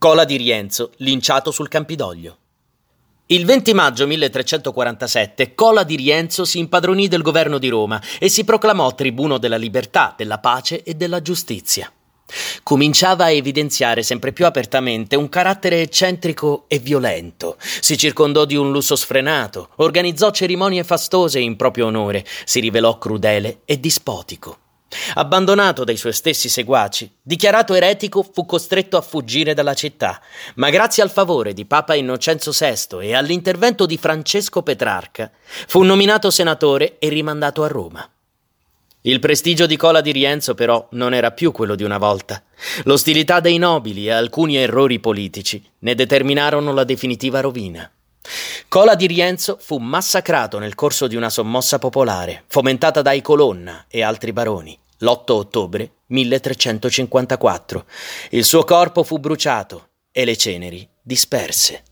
Cola di Rienzo, linciato sul Campidoglio. Il 20 maggio 1347 Cola di Rienzo si impadronì del governo di Roma e si proclamò tribuno della libertà, della pace e della giustizia. Cominciava a evidenziare sempre più apertamente un carattere eccentrico e violento. Si circondò di un lusso sfrenato, organizzò cerimonie fastose in proprio onore, si rivelò crudele e dispotico. Abbandonato dai suoi stessi seguaci, dichiarato eretico, fu costretto a fuggire dalla città, ma grazie al favore di Papa Innocenzo VI e all'intervento di Francesco Petrarca, fu nominato senatore e rimandato a Roma. Il prestigio di Cola di Rienzo però non era più quello di una volta. L'ostilità dei nobili e alcuni errori politici ne determinarono la definitiva rovina. Cola di Rienzo fu massacrato nel corso di una sommossa popolare, fomentata dai Colonna e altri baroni, l'8 ottobre 1354. Il suo corpo fu bruciato e le ceneri disperse.